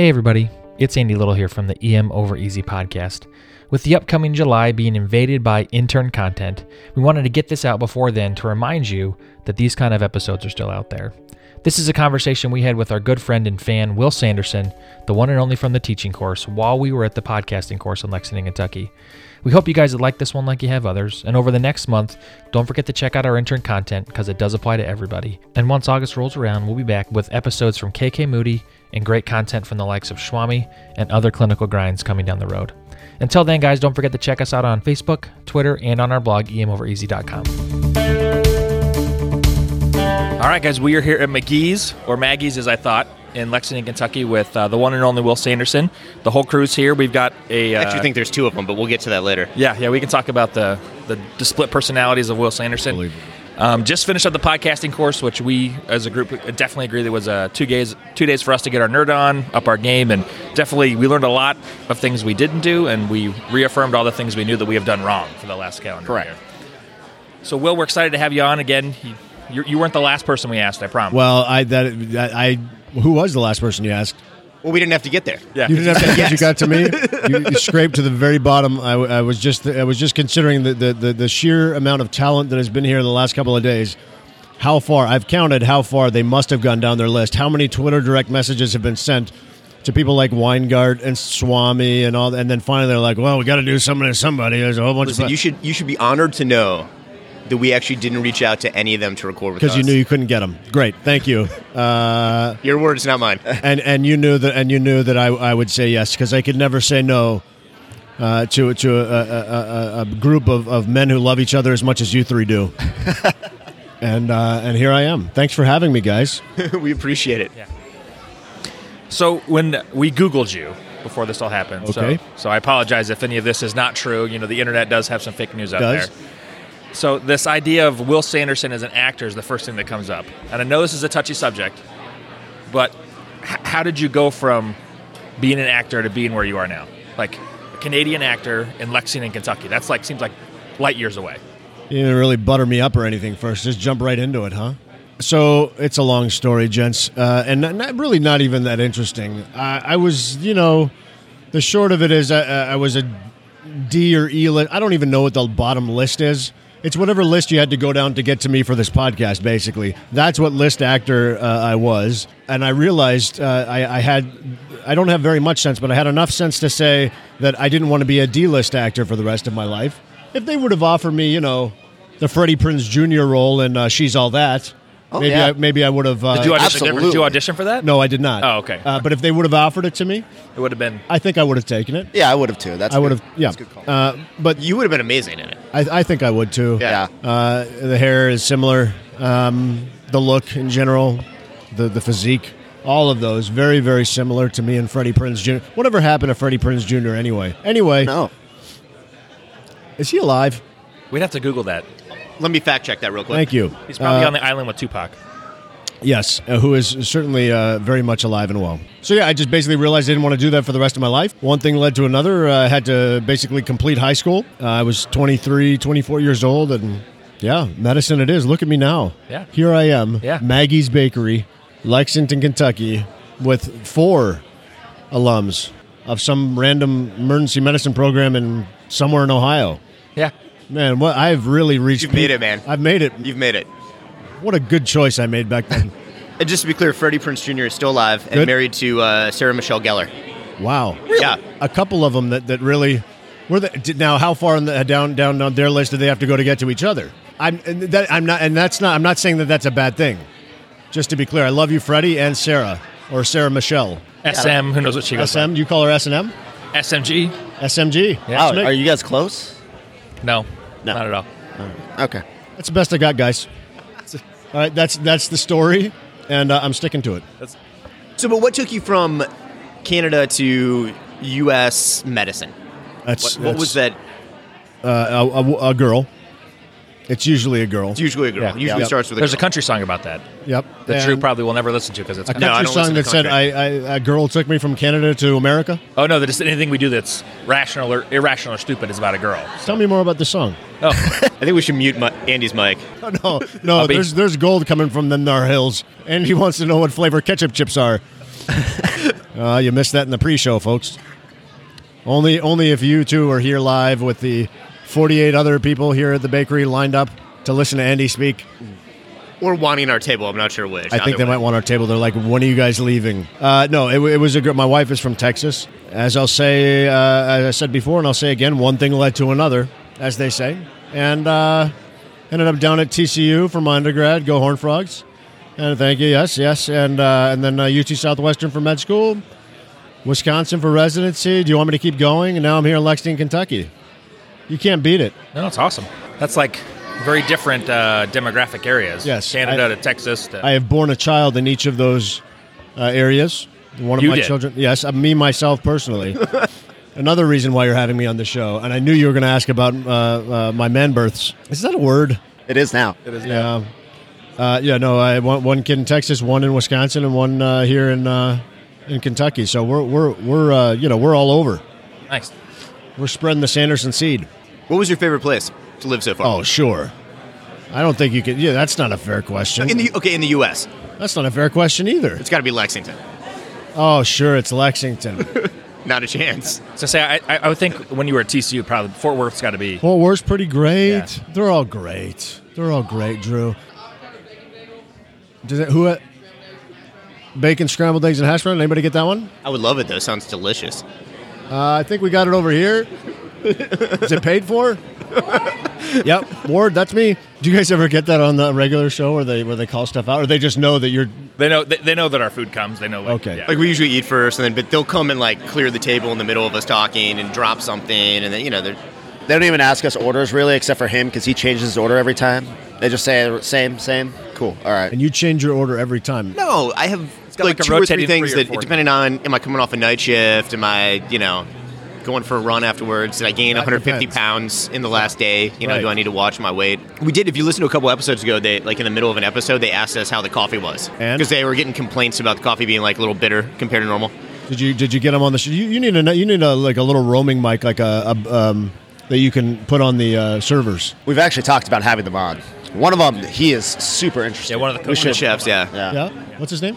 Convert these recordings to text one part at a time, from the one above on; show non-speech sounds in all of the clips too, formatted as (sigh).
Hey, everybody. It's Andy Little here from the EM Over Easy podcast. With the upcoming July being invaded by intern content, we wanted to get this out before then to remind you that these kind of episodes are still out there. This is a conversation we had with our good friend and fan, Will Sanderson, the one and only from the teaching course, while we were at the podcasting course in Lexington, Kentucky. We hope you guys like this one like you have others. And over the next month, don't forget to check out our intern content because it does apply to everybody. And once August rolls around, we'll be back with episodes from KK Moody and great content from the likes of Swami and other clinical grinds coming down the road. Until then, guys, don't forget to check us out on Facebook, Twitter, and on our blog, emovereasy.com. All right, guys, we are here at McGee's, or Maggie's as I thought, in Lexington, Kentucky, with uh, the one and only Will Sanderson. The whole crew's here. We've got a. Uh, I actually think there's two of them, but we'll get to that later. yeah, yeah, we can talk about the, the, the split personalities of Will Sanderson. Um, just finished up the podcasting course, which we as a group definitely agree that was uh, two days two days for us to get our nerd on, up our game, and definitely we learned a lot of things we didn't do, and we reaffirmed all the things we knew that we have done wrong for the last calendar Correct. year. So, Will, we're excited to have you on again. You, you, you weren't the last person we asked, I promise. Well, I that I, I who was the last person you asked? Well, we didn't have to get there. yeah, You didn't have to Yes. you got to me. You, you scraped to the very bottom. I, w- I was just I was just considering the, the, the, the sheer amount of talent that has been here in the last couple of days. How far I've counted how far they must have gone down their list. How many Twitter direct messages have been sent to people like Weingart and Swami and all, and then finally they're like, "Well, we got to do something to somebody." There's a whole bunch Listen, of you should you should be honored to know that we actually didn't reach out to any of them to record with because you knew you couldn't get them. Great, thank you. Uh, (laughs) Your words, not mine. (laughs) and and you knew that and you knew that I, I would say yes because I could never say no uh, to to a, a, a, a group of, of men who love each other as much as you three do. (laughs) and uh, and here I am. Thanks for having me, guys. we appreciate it. So when we Googled you before this all happened, Okay. so, so I apologize if any of this is not true. You know, the internet does have some fake news out Does. there. So this idea of Will Sanderson as an actor is the first thing that comes up, and I know this is a touchy subject, but h- how did you go from being an actor to being where you are now? Like a Canadian actor in Lexington, Kentucky. That's like seems like light years away. You didn't really butter me up or anything first. Just jump right into it, huh? So it's a long story, gents, uh, and not, not really not even that interesting. I, I was, you know, the short of it is I, I was a D or E. I don't even know what the bottom list is. It's whatever list you had to go down to get to me for this podcast. Basically, that's what list actor uh, I was, and I realized uh, I, I had. I don't have very much sense, but I had enough sense to say that I didn't want to be a D-list actor for the rest of my life. If they would have offered me, you know, the Freddie Prinze Jr. role in uh, She's All That, maybe yeah. I, maybe I would have. Uh, Did you audition? Did you audition for that? no, I did not. Oh, okay. Uh, but if they would have offered it to me, it would have been. I think I would have taken it. Yeah, I would have too. That's I would have, yeah. That's a good call. Uh, but You would have been amazing in it. I, I think I would too. yeah. Uh, the hair is similar. Um, the look in general, the the physique, all of those very very similar to me and Freddie Prinze Jr. Whatever happened to Freddie Prinze Jr. Anyway? Anyway, No. is he alive? We'd have to Google that. Let me fact check that real quick. Thank you. He's probably Uh, on the island with Tupac. Yes, uh, who is certainly uh, very much alive and well. So yeah, I just basically realized I didn't want to do that for the rest of my life. One thing led to another. Uh, I had to basically complete high school. Uh, I was 23, 24 years old, and yeah, medicine it is. Look at me now. Yeah. Here I am, Yeah. Maggie's Bakery, Lexington, Kentucky, with four alums of some random emergency medicine program in somewhere in Ohio. Yeah. Man, what I've really reached. You've made it, man. I've made it. You've made it. What a good choice I made back then. (laughs) And just to be clear, Freddie Prinze Jr. is still alive and married to uh, Sarah Michelle Gellar. wow. Yeah. a couple of them that, that really were the, did- now how far in the, down down on their list do they have to go to get to each other i'm and that i'm not and that's not i'm not saying that that's a bad thing just to be clear i love you freddie and sarah or sarah michelle SM. Who knows what she goes? sm you call her s&m. SMG. smg Yeah. Oh, are you guys close? No. No. Not at all. Okay. that's the best i got guys (laughs) all right that's that's the story and uh, i'm sticking to it So, but what took you from Canada to U.S. medicine? that's What, what was that? that uh, a, a, a girl it's usually a girl It's usually a girl. Yeah. Usually Yeah. starts with a There's a country song about that yep that Drew And probably will never listen to because it's. a country. No, I country don't song listen to that said country. I, I, a girl took me from canada to america oh no, that just anything we do that's rational or irrational or stupid is about a girl. tell me more about the song Oh, (laughs) I think we should mute my, Andy's mic. Oh, (laughs) no, no, be- there's there's gold coming from the Nar Hills, and he wants to know what flavor ketchup chips are. Uh, (laughs) you missed that in the pre-show, folks. Only, only if you two are here live with the 48 other people here at the bakery lined up to listen to Andy speak. Or wanting our table. I'm not sure which. I think they way. might want our table. They're like, "When are you guys leaving?" Uh, no, it, it was a good. My wife is from Texas. As I'll say, uh, as I said before, and I'll say again, one thing led to another, as they say, and uh, ended up down at TCU for my undergrad. Go Horn Frogs! And thank you, yes, yes, and uh, and then uh, UT Southwestern for med school, Wisconsin for residency. Do you want me to keep going? And now I'm here in Lexington, Kentucky. You can't beat it. No, it's awesome. That's like very different uh, demographic areas. Yes, Canada I- to Texas. To, I have born a child in each of those uh, areas. One of You my did. children, yes, uh, me myself personally. (laughs) Another reason why you're having me on the show, and I knew you were going to ask about uh, uh, my man births. Is that a word? It is now. It is now. Yeah. Uh, yeah, no, I one, one kid in Texas, one in Wisconsin, and one uh, here in uh, in Kentucky. So we're we're we're uh, you know we're all over. nice. We're spreading the Sanderson seed. What was your favorite place to live so far? Oh, sure. I don't think you could. Yeah, that's not a fair question. in the okay in the U.S. that's not a fair question either. It's got to be Lexington. Oh, sure, it's Lexington. (laughs) Not a chance. So say I, I, I would think when you were at TCU, probably Fort Worth's got to be. Fort Worth's pretty great. Yeah. They're all great. They're all great, Drew. Does it, who? Bacon, scrambled eggs, and hash brown. Anybody get that one? I would love it though. Sounds delicious. Uh, I think we got it over here. (laughs) Is it paid for? yep, Ward, that's me. Do you guys ever get that on the regular show where they where they call stuff out, or they just know that you're? They know they, they know that our food comes. They know. Like, Okay. yeah. Like we usually eat first, and then but they'll come and like clear the table in the middle of us talking and drop something, and then you know they're They don't even ask us orders really, except for him because he changes his order every time. They just say same, same. Cool. All right. And you change your order every time. no. I have got like, like a two or three rotating things three or that four. depending on am I coming off a night shift? Am I you know going for a run afterwards? Did I gain That 150 depends. pounds in the last day? You know, Right. do I need to watch my weight? We did. If you listen to a couple episodes ago, they like in the middle of an episode, they asked us how the coffee was because they were getting complaints about the coffee being like a little bitter compared to normal. Did you did you get them on the show? You, you need a you need a like a little roaming mic, like a, a um, that you can put on the uh, servers. We've actually talked about having them on. One of them, he is super interesting. Yeah, one of the we coaches. The should. chefs, yeah. Yeah. Yeah. What's his name?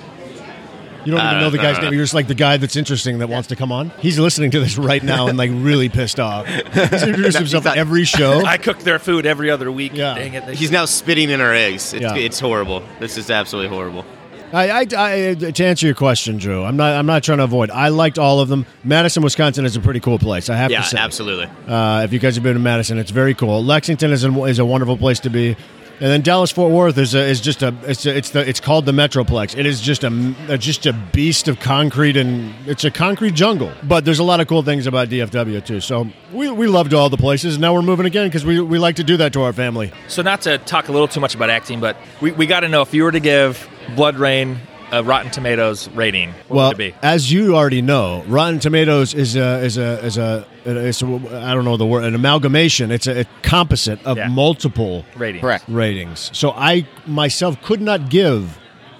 You don't even don't know the know. guy's name. You're just like the guy that's interesting that wants to come on. He's listening to this right now and like really pissed off. He's (laughs) introduced himself thought- every show. I cook their food every other week. Yeah. Dang it. He's now spitting in our eggs. It's, Yeah. it's horrible. This is absolutely horrible. I, I, I, to answer your question, Drew, I'm not. I'm not trying to avoid. I liked all of them. Madison, Wisconsin, is a pretty cool place. I have Yeah, to say. absolutely. Uh, if you guys have been to Madison, it's very cool. Lexington is a, is a wonderful place to be, and then Dallas Fort Worth is a, is just a it's a, it's the it's called the Metroplex. It is just a, a just a beast of concrete and it's a concrete jungle. But there's a lot of cool things about DFW too. So we, we loved all the places. and Now we're moving again because we, we like to do that to our family. So not to talk a little too much about acting, but we, we got to know if you were to give BloodRayne a Rotten Tomatoes rating, what well, would it be? as you already know, Rotten Tomatoes is a is a is a it's a, I don't know the word an amalgamation. It's a, a composite of Yeah. multiple Rating. Correct. ratings. So I myself could not give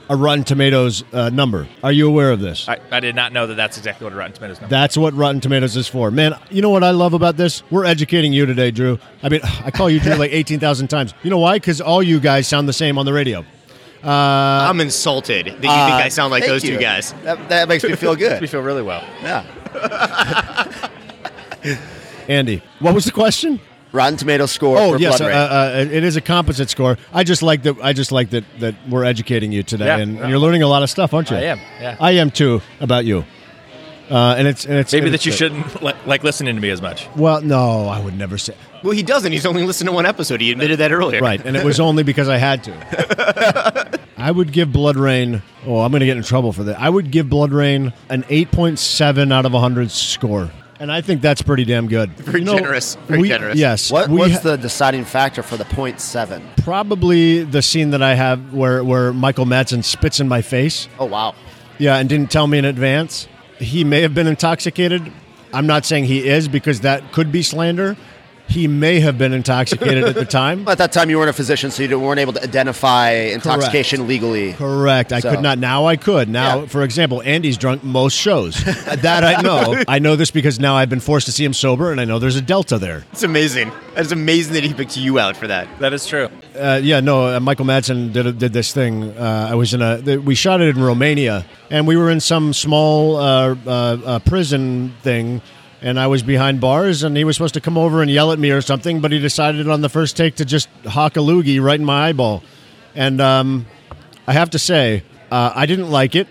a Rotten Tomatoes uh, number. Are you aware of this? I, I did not know that that's exactly what a Rotten Tomatoes number. That's what Rotten Tomatoes is for. Man, you know what I love about this? We're educating you today, Drew. I mean, (sighs) I call you Drew (laughs) like 18,000 times. You know why? Because all you guys sound the same on the radio. I'm insulted that you think I sound like Uh, Thank those two guys. That, that makes me feel good. (laughs) we good. feel really well. yeah. (laughs) Andy, what was the question? Rotten Tomato score Oh for yes, Blood uh, uh, it is a composite score. I just like that. I just like that that we're educating you today, Yeah. and you're learning a lot of stuff, aren't you? I am, yeah. I am too about you. Uh, and it's and it's Maybe and that you shouldn't li- like listening to me as much. Well, no, I would never say. Well, he doesn't. He's only listened to one episode. He admitted that earlier. Right, and it was (laughs) only because I had to. (laughs) I would give BloodRayne. Oh, I'm going to get in trouble for that. I would give BloodRayne an 8.7 out of 100 score, and I think that's pretty damn good. Very generous, very we- generous. Yes. What was ha- the deciding factor for the point seven? probably the scene that I have where where Michael Madsen spits in my face? Oh wow. Yeah, and didn't tell me in advance. He may have been intoxicated. I'm not saying he is because that could be slander. He may have been intoxicated at the time. (laughs) At that time, you weren't a physician, so you weren't able to identify intoxication legally. Correct. I So- could not. Now I could. Now, Yeah. for example, Andy's drunk most shows. (laughs) that I know. I know this because now I've been forced to see him sober, and I know there's a delta there. It's amazing. It's amazing that he picked you out for that. That is true. Uh, yeah, no. Uh, Michael Madsen did did this thing. Uh, I was in a. th- We shot it in Romania, and we were in some small uh, uh, uh, prison thing. And I was behind bars, and he was supposed to come over and yell at me or something, but he decided on the first take to just hawk a loogie right in my eyeball. And um, I have to say, uh, I didn't like it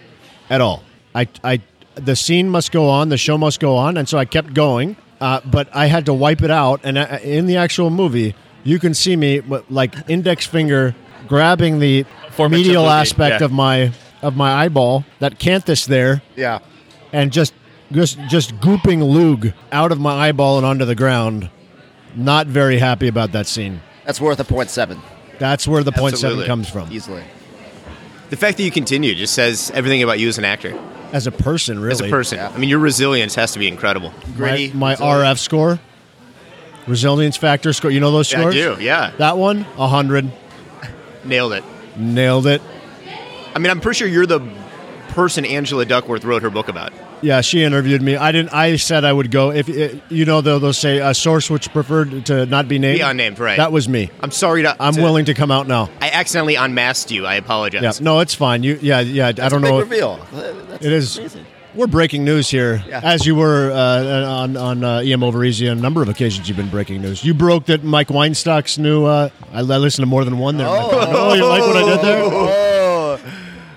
at all. I, I, the scene must go on, the show must go on, and so I kept going. Uh, but I had to wipe it out, and uh, in the actual movie, you can see me w- like index finger grabbing the Four-inch medial aspect yeah. of my of my eyeball, that canthus there, Yeah. and just just just gooping lug out of my eyeball and onto the ground. Not very happy about that scene. That's worth a point seven That's where the point seven Absolutely. comes from. easily. The fact that you continue just says everything about you as an actor, As a person, really. as a person. Yeah. I mean, your resilience has to be incredible. Gritty. My, my resilient. RF score, resilience factor score. You know those Yeah, I scores? do. Yeah, That one, one, hundred, nailed it. nailed it. I mean, I'm pretty sure you're the person Angela Duckworth wrote her book about. Yeah, she interviewed me. I didn't. I said I would go. If it, you know, they'll, they'll say a source which preferred to not be named. Be unnamed, right. That was me. I'm sorry to. I'm to- willing to come out now. I accidentally unmasked you. I apologize. Yeah, no, it's fine. You, yeah, yeah. I don't Big know. reveal. That's It is. amazing. We're breaking news here, Yeah. as you were uh, on on uh, EM over easy on a number of occasions. You've been breaking news. You broke that Mike Weinstock's new. Uh, I, I listened to more than one there. Oh, (laughs) you like what I did there? Oh,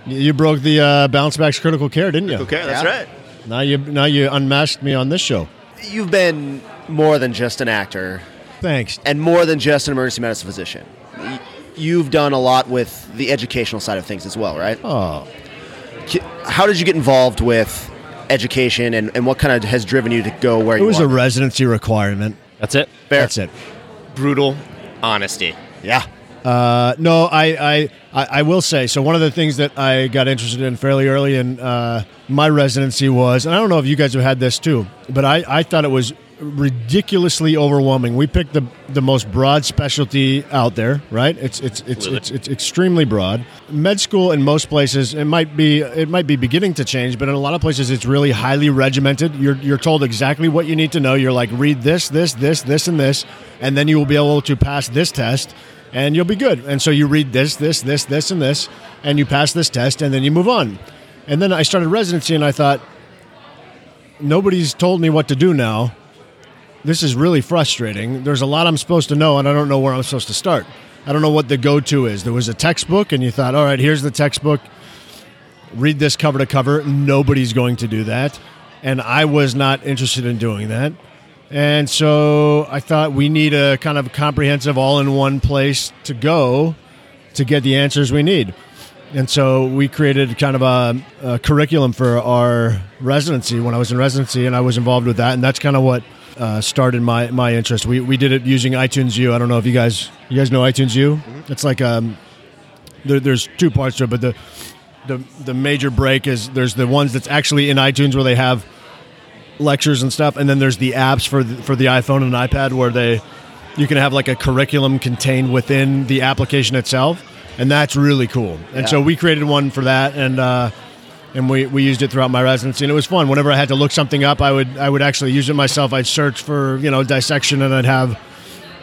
You broke the uh, bounce back's critical care, didn't you? Okay, that's Yeah. right. Now you now you unmasked me on this show. you've been more than just an actor, Thanks. and more than just an emergency medicine physician. You've done a lot with the educational side of things as well, right? Oh, How did you get involved with education, and, and what kind of has driven you to go where it you was are? a residency requirement. That's it. Fair. That's it. Brutal honesty. Yeah. Uh, no, I, I, I, I will say. So one of the things that I got interested in fairly early in uh, my residency was, and I don't know if you guys have had this too, but I, I thought it was ridiculously overwhelming. We picked the the most broad specialty out there, right? It's it's it's it's, it's extremely broad. Med school in most places it might be it might be beginning to change, but in a lot of places it's really highly regimented. You're you're told exactly what you need to know. You're like read this, this, this, this, and this, and then you will be able to pass this test and you'll be good. And so you read this, this, this, this, and this, and you pass this test, and then you move on. And then I started residency, and I thought, nobody's told me what to do now. This is really frustrating. There's a lot I'm supposed to know, and I don't know where I'm supposed to start. I don't know what the go to is. There was a textbook, and you thought, all right, here's the textbook. Read this cover to cover. Nobody's going to do that. And I was not interested in doing that. And so I thought we need a kind of comprehensive, all in one place to go to get the answers we need. And so we created kind of a, a curriculum for our residency when I was in residency, and I was involved with that. And that's kind of what uh, started my, my interest. We, we did it using iTunes U. I don't know if you guys you guys know iTunes U. It's like um, there, there's two parts to it, but the the the major break is there's the ones that's actually in iTunes where they have lectures and stuff, and then there's the apps for the, for the iPhone and iPad where they you can have like a curriculum contained within the application itself, and that's really cool. And so we created one for that, and uh, and we, we used it throughout my residency, and it was fun. Whenever I had to look something up, I would I would actually use it myself. I'd search for you know dissection, and I'd have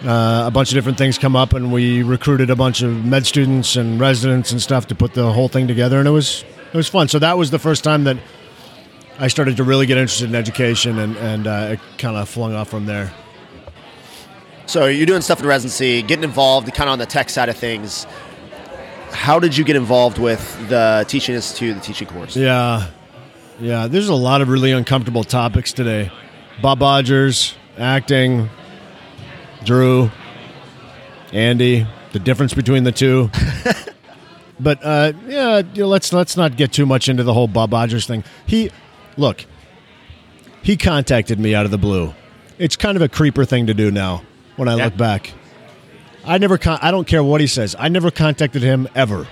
uh, a bunch of different things come up, and we recruited a bunch of med students and residents and stuff to put the whole thing together, and it was it was fun. So that was the first time that I started to really get interested in education, and and uh, it kind of flung off from there. So you're doing stuff in residency, getting involved kind of on the tech side of things. How did you get involved with the teaching institute, the teaching course? Yeah, yeah. There's a lot of really uncomfortable topics today. Rob Rogers, acting, Drew, Andy, the difference between the two. (laughs) but uh, yeah, you know, let's let's not get too much into the whole Rob Rogers thing. He, look, he contacted me out of the blue. It's kind of a creeper thing to do now. When I Yeah. look back, I never. Con- I don't care what he says. I never contacted him ever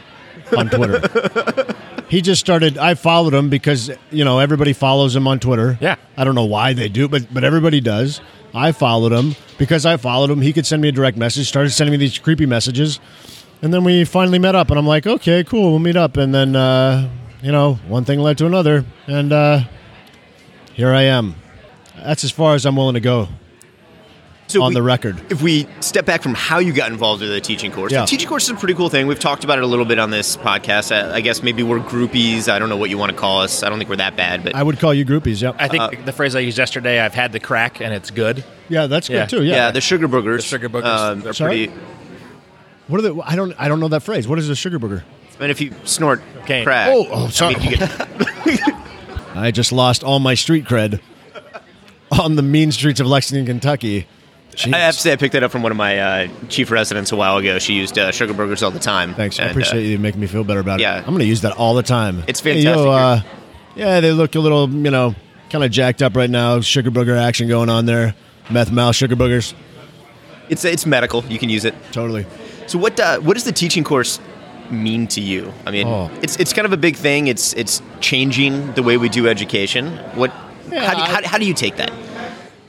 on Twitter. (laughs) he just started. I followed him because you know everybody follows him on Twitter. Yeah. I don't know why they do, but but everybody does. I followed him because I followed him. He could send me a direct message. Started sending me these creepy messages, and then we finally met up. And I'm like, okay, cool, we'll meet up. And then uh, you know, one thing led to another, and uh, here I am. That's as far as I'm willing to go So on we- the record. If we step back from how you got involved with the teaching course, Yeah. the teaching course is a pretty cool thing. We've talked about it a little bit on this podcast. I, I guess maybe we're groupies. I don't know what you want to call us. I don't think we're that bad, but I would call you groupies. Yep. I think Uh, the phrase I used yesterday, I've had the crack and it's good. yeah, that's good too. yeah. Yeah. the sugar boogers. The sugar boogers. um, are Sorry? pretty. what are the? I don't. I don't know that phrase. What is a sugar booger? And if you snort Cocaine. crack, Oh, oh, sorry. I mean, get- (laughs) I just lost all my street cred on the mean streets of Lexington, Kentucky. Jeez. I have to say, I picked that up from one of my uh, chief residents a while ago. She used uh, sugar burgers all the time. Thanks. I appreciate uh, you making me feel better about yeah. it. I'm going to use that all the time. It's Hey, fantastic. yo, uh, yeah, they look a little, you know, kind of jacked up right now. Sugar booger action going on there. Meth mouth sugar boogers. It's it's medical. You can use it. Totally. So what uh, what does the teaching course mean to you? I mean, Oh. it's it's kind of a big thing. It's it's changing the way we do education. What? Yeah, how, do you, I- how, how do you take that?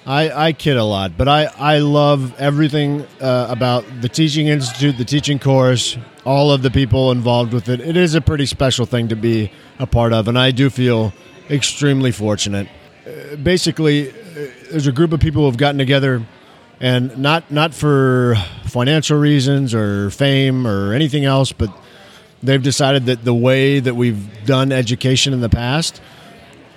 I, I kid a lot, but I, I love everything uh, about the Teaching Institute, the teaching course, all of the people involved with it. It is a pretty special thing to be a part of, and I do feel extremely fortunate. Uh, basically, uh, there's a group of people who have gotten together, and not not for financial reasons or fame or anything else, but they've decided that the way that we've done education in the past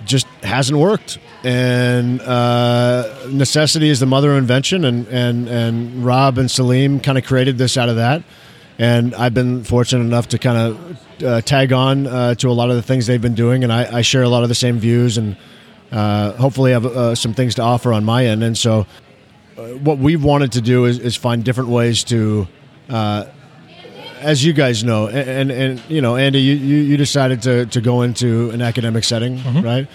just hasn't worked. And uh, necessity is the mother of invention, and, and, and Rob and Salim kind of created this out of that. And I've been fortunate enough to kind of uh, tag on uh, to a lot of the things they've been doing, and I, I share a lot of the same views, and uh, hopefully have uh, some things to offer on my end. And so, uh, what we've wanted to do is, is find different ways to as you guys know, and and, and you know, Andy, you, you, decided to, to go into an academic setting, right?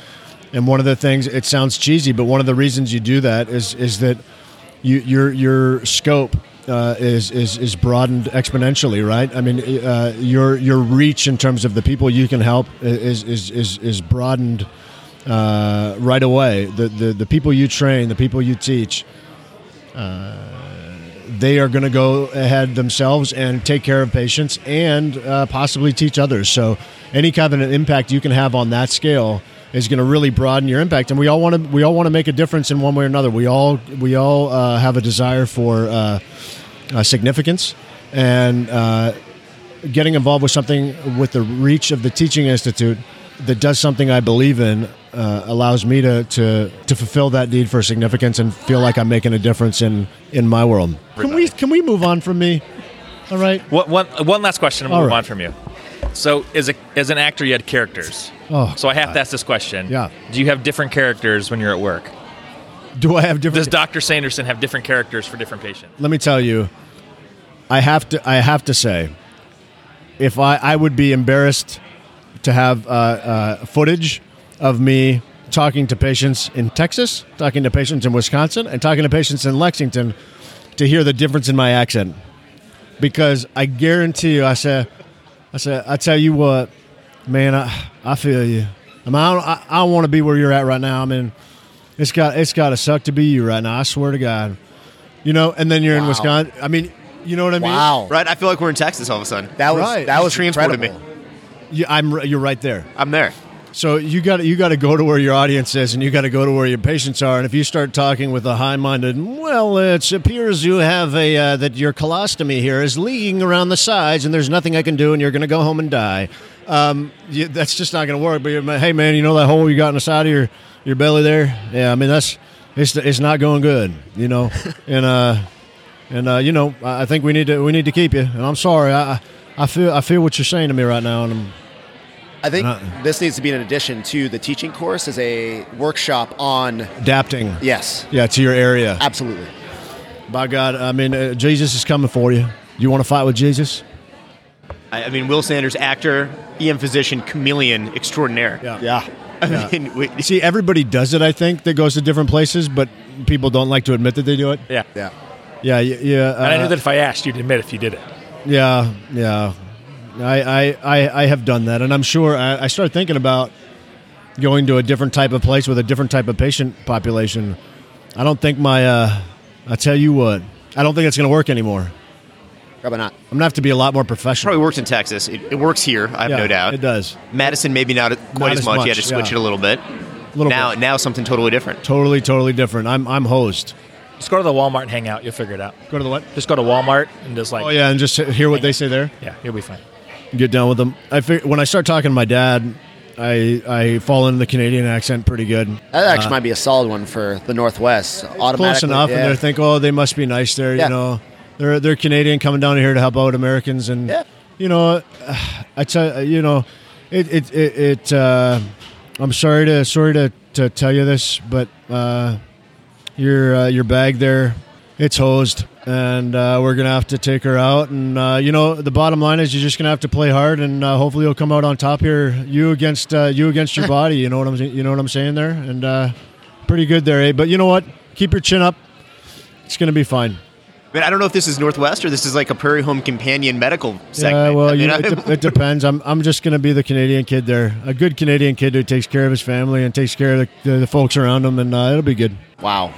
And one of the things it sounds cheesy, but one of the reasons you do that is is that you, your your scope uh, is is is broadened exponentially, right? I mean, uh, your your reach in terms of the people you can help is is is, is broadened uh, right away. The, the the people you train, the people you teach, they are going to go ahead themselves and take care of patients and uh, possibly teach others. So, any kind of an impact you can have on that scale is going to really broaden your impact. And we all want to we all want to make a difference in one way or another. We all we all uh, have a desire for uh, uh, significance and uh, getting involved with something with the reach of the Teaching Institute that does something I believe in uh, allows me to, to to fulfill that need for significance and feel like I'm making a difference in in my world. Can we can we move on from me? All right. One, one, one last question and we'll All move right. on from you. So, as, a, as an actor, you had characters. Oh, so, I have to ask this question. Yeah. Do you have different characters when you're at work? Do I have different? Does? Dr. Sanderson have different characters for different patients? let me tell you, I have to. I have to say, if I I would be embarrassed to have uh, uh, footage of me talking to patients in Texas, talking to patients in Wisconsin, and talking to patients in Lexington to hear the difference in my accent, because I guarantee you, I said, I said, I tell you what, man, I I feel you. I mean, I don't, I, I want to be where you're at right now. I mean, it's got it's got to suck to be you right now. I swear to God. You know, and then you're in Wisconsin. I mean, you know what I mean? Wow. Right? I feel like we're in Texas all of a sudden. That was Right. that was Transported incredible. You, I'm you're right there. I'm there. So you got you got to go to where your audience is, and you got to go to where your patients are. And if you start talking with a high-minded, well, it appears you have a uh, that your colostomy here is leaking around the sides, and there's nothing I can do, and you're going to go home and die. Um, you, that's just not going to work. But you're, hey, man, you know that hole you got in the side of your your belly there? Yeah, I mean that's it's it's not going good, you know. (laughs) and uh, and uh, you know, I I think we need to we need to keep you. And I'm sorry, I I feel I feel what you're saying to me right now, and I'm I think Uh, this needs to be an addition to the teaching course as a workshop on adapting. yes, Yeah, to your area. absolutely. By God, I mean, uh, Jesus is coming for you. Do you want to fight with Jesus? I, I mean, Will Sanders, actor, EM physician, chameleon extraordinaire. Yeah. Yeah. I mean, we, (laughs) See, everybody does it, I think, that goes to different places, but people don't like to admit that they do it. Yeah. Yeah. Yeah, y- yeah. And I uh, knew that if I asked, you'd admit if you did it. Yeah, yeah. I, I, I, I have done that, and I'm sure I, I started thinking about going to a different type of place with a different type of patient population I don't think my. Uh, I tell you what, I don't think it's going to work anymore. Probably not. I'm gonna have to be a lot more professional. Probably works in Texas. It, it works here. I have Yeah, no doubt. It does. Madison, maybe not quite as as much. You much, had to switch yeah. it a little bit. A little now, bit. now something totally different. Totally, totally different. I'm I'm host. Just go to the Walmart and hang out. You'll figure it out. Go to the what? Just go to Walmart and just like, Oh yeah, and just hear what they say there. yeah, you'll be fine. Get down with them. I fig- when I start talking to my dad, I I fall into the Canadian accent pretty good. That actually might be a solid one for the Northwest. Automatically, Close enough, yeah. and they think, oh, they must be nice there. Yeah. You know, they're they're Canadian coming down here to help out Americans, and Yeah. you know, I tell you know, it it it. it uh, I'm sorry to sorry to, to tell you this, but uh, your uh, your bag there, it's hosed, and uh, we're gonna have to take her out. And uh, you know, the bottom line is you're just gonna have to play hard, and uh, hopefully you'll come out on top here. You against uh, you against your (laughs) body. You know what I'm you know what I'm saying there, and uh, pretty good there, eh? But you know what? Keep your chin up. It's gonna be fine. But I don't know if this is Northwest or this is like a Prairie Home Companion medical segment. Yeah, well, I mean, you know, it, de- (laughs) it depends. I'm, I'm just going to be the Canadian kid there, a good Canadian kid who takes care of his family and takes care of the, the, the folks around him, and uh, it'll be good. Wow,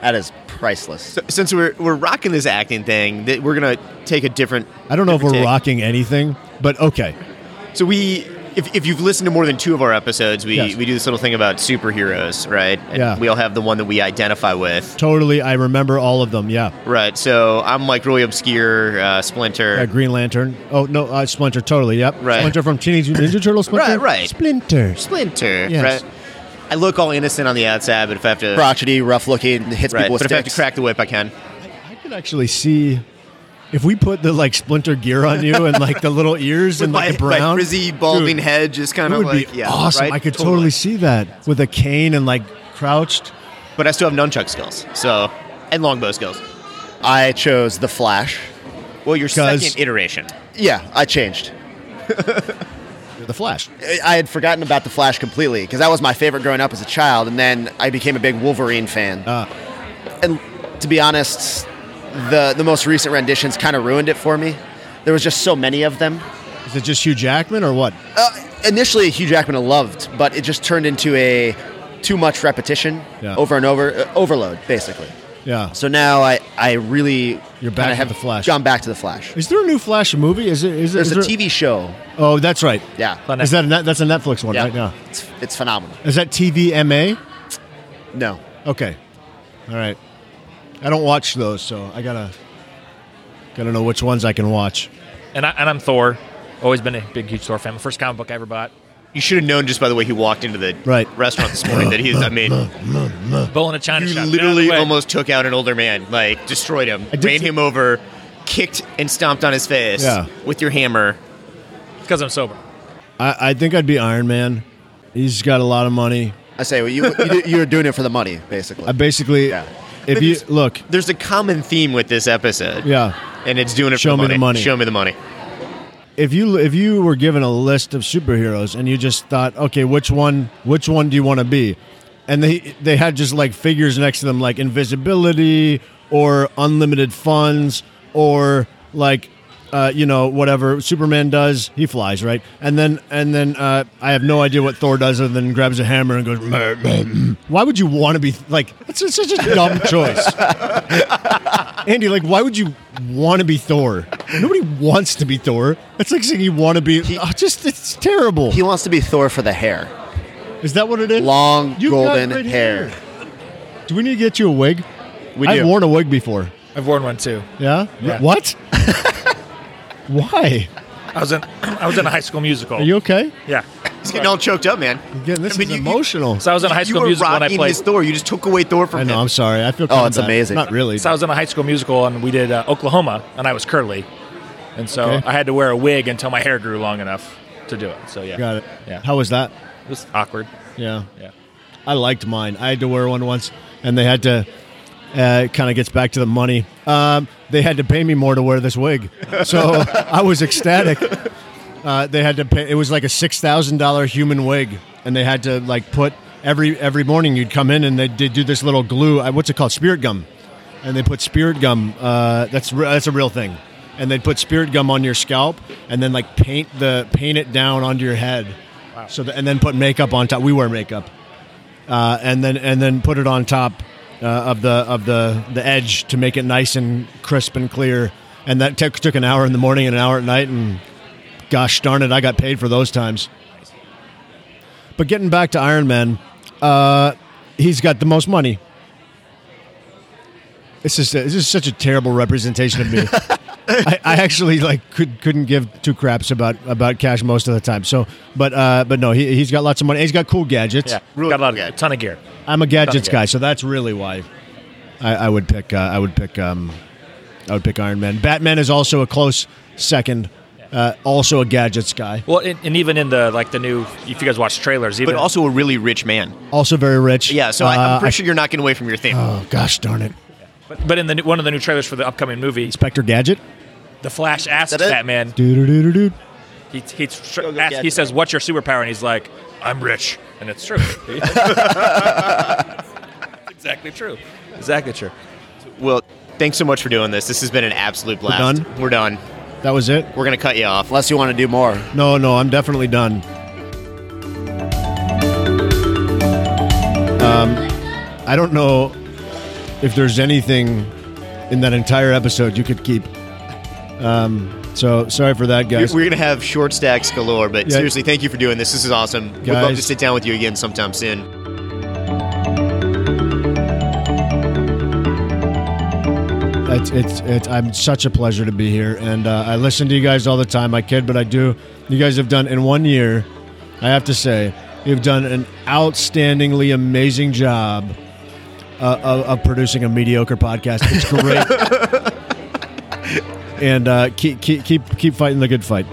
that is priceless. since we're we're rocking this acting thing, that we're gonna take a different. I don't know if we're take. rocking anything, but okay. So we, if, if you've listened to more than two of our episodes, we, Yes. we do this little thing about superheroes, right? And Yeah. We all have the one that we identify with, Totally, I remember all of them. Yeah, right? So I'm like really obscure, uh, Splinter. uh, Green Lantern. Oh no, uh, Splinter. Totally. Yep. Right. Splinter from Teenage Mutant Ninja Turtles. Splinter. Right, right. Splinter. Splinter, Yes. right? I look all innocent on the outside, but if I have to, Crotchety, rough looking, hits right? people with But if I have to crack the whip, I can. I could actually see if we put the like Splinter gear on you and like the little ears (laughs) With and my, like the brown my frizzy, balding Dude, head, just kind of would like be yeah, awesome. right? I could totally. see that with a cane and like crouched. But I still have nunchuck skills, so and longbow skills. I chose the Flash. Well, your second iteration. Yeah, I changed. (laughs) The Flash. I had forgotten about the Flash completely because that was my favorite growing up as a child, and then I became a big Wolverine fan. Uh, and to be honest, the the most recent renditions kind of ruined it for me. There was just so many of them. is it just Hugh Jackman or what? Uh, initially, Hugh Jackman I loved, but it just turned into a too much repetition Yeah. over and over, uh, overload basically. Yeah. So now I, I really You're back kinda to have the Flash. Gone back to the Flash. Is there a new Flash movie? Is it? Is it? There's is a there- TV show. Oh, that's right. Yeah, Is that a net, that's a Netflix one yeah. right now? It's, it's phenomenal. Is that TVMA? No, Okay. All right. I don't watch those, so I gotta gotta know which ones I can watch. And, I, and I'm Thor. Always been a big, huge Thor fan. The first comic book I ever bought. You should have known just by the way he walked into the Right. restaurant this morning that he's. I mean, Bull in a China you shop. Get out of literally almost took out an older man, like destroyed him, I ran see- him over, kicked and stomped on his face Yeah. with your hammer. because I'm sober. I, I think I'd be Iron Man. He's got a lot of money. I say well, you, you you're doing it for the money, basically. I basically, Yeah. (laughs) if you look, There's a common theme with this episode, yeah, and it's doing it Show for me the money. Show me the money. if you if you were given a list of superheroes and you just thought, okay, which one which one do you want to be? And they they had just like figures next to them like invisibility or unlimited funds or like uh, you know whatever Superman does, he flies right, and then and then uh, I have no idea what Thor does other than grabs a hammer and goes. "Meh, meh, meh." Why would you want to be like? It's such a dumb (laughs) choice. Andy, like, why would you want to be Thor? Nobody wants to be Thor. It's like saying you want to be. oh, just it's terrible. he wants to be Thor for the hair, Is that what it is? long You've got golden great hair. Do we need to get you a wig? We I've do. worn a wig before. I've worn one too. Yeah. Yeah. What? (laughs) Why? I was in I was in a high school musical. Are you okay? yeah. He's getting all choked up, man. Again, this I mean, is you- you- emotional. So I was in a high you school were musical when I rocking played. his Thor. You just took away Thor from me. I know. him. I'm sorry. I feel. Oh, it's bad. amazing. Not really. So I was in a high school musical and we did uh, Oklahoma and I was curly, and so Okay. I had to wear a wig until my hair grew long enough to do it. So yeah, Got it. Yeah. How was that? It was awkward. Yeah. Yeah. I liked mine. I had to wear one once, and they had to. Uh, kind of gets back to the money. Um, they had to pay me more to wear this wig, so I was ecstatic. Uh, they had to pay. It was like a six thousand dollar human wig, and they had to like put every every morning you'd come in and they'd, they'd do this little glue. Uh, what's it called? Spirit gum, and they put spirit gum. Uh, that's re- that's a real thing, and they'd put spirit gum on your scalp, and then like paint the paint it down onto your head. So the, and then put makeup on top. We wear makeup. uh, and then and then put it on top uh, of the of the the edge to make it nice and crisp and clear. And that took took an hour in the morning and an hour at night. And gosh darn it, I got paid for those times. But getting back to Iron Man, uh, he's got the most money. It's just this is such a terrible representation of me. (laughs) (laughs) I, I actually like could couldn't give two craps about about cash most of the time. So, but uh, but no, he he's got lots of money. He's got cool gadgets. Yeah, Really got a, lot of, good. a ton of gear. I'm a gadgets Ton of guy, so that's really why I, I would pick. Uh, I would pick. Um, I would pick Iron Man. Batman is also a close second. Uh, also a gadgets guy. Well, and, and even in the like the new, if you guys watch trailers, even But also a really rich man. Also very rich. Yeah, so I, Uh, I'm pretty I- sure you're not getting away from your theme. Oh gosh darn it, but, but in the new- one of the new trailers for the upcoming movie, Inspector Gadget. the Flash asks that it? Batman, he he, tr- Go, go, asks- he says, "What's your superpower?" And he's like, "I'm rich," and it's true. (laughs) (laughs) exactly true. Exactly true. Well, thanks so much for doing this. This has been an absolute blast. done? We're done. That was it. We're gonna cut you off. Unless you want to do more. No, no, I'm definitely done. Um, I don't know if there's anything in that entire episode you could keep. Um, so sorry for that, guys. we're gonna have short stacks galore, but Yeah. seriously, thank you for doing this. This is awesome. We'd love to sit down with you again sometime soon. It's, it's, it's, I'm such a pleasure to be here, and uh, I listen to you guys all the time. I kid, but I do. You guys have done in one year. I have to say, you've done an outstandingly amazing job uh, of, of producing a mediocre podcast. It's great, (laughs) and uh, keep keep keep keep fighting the good fight.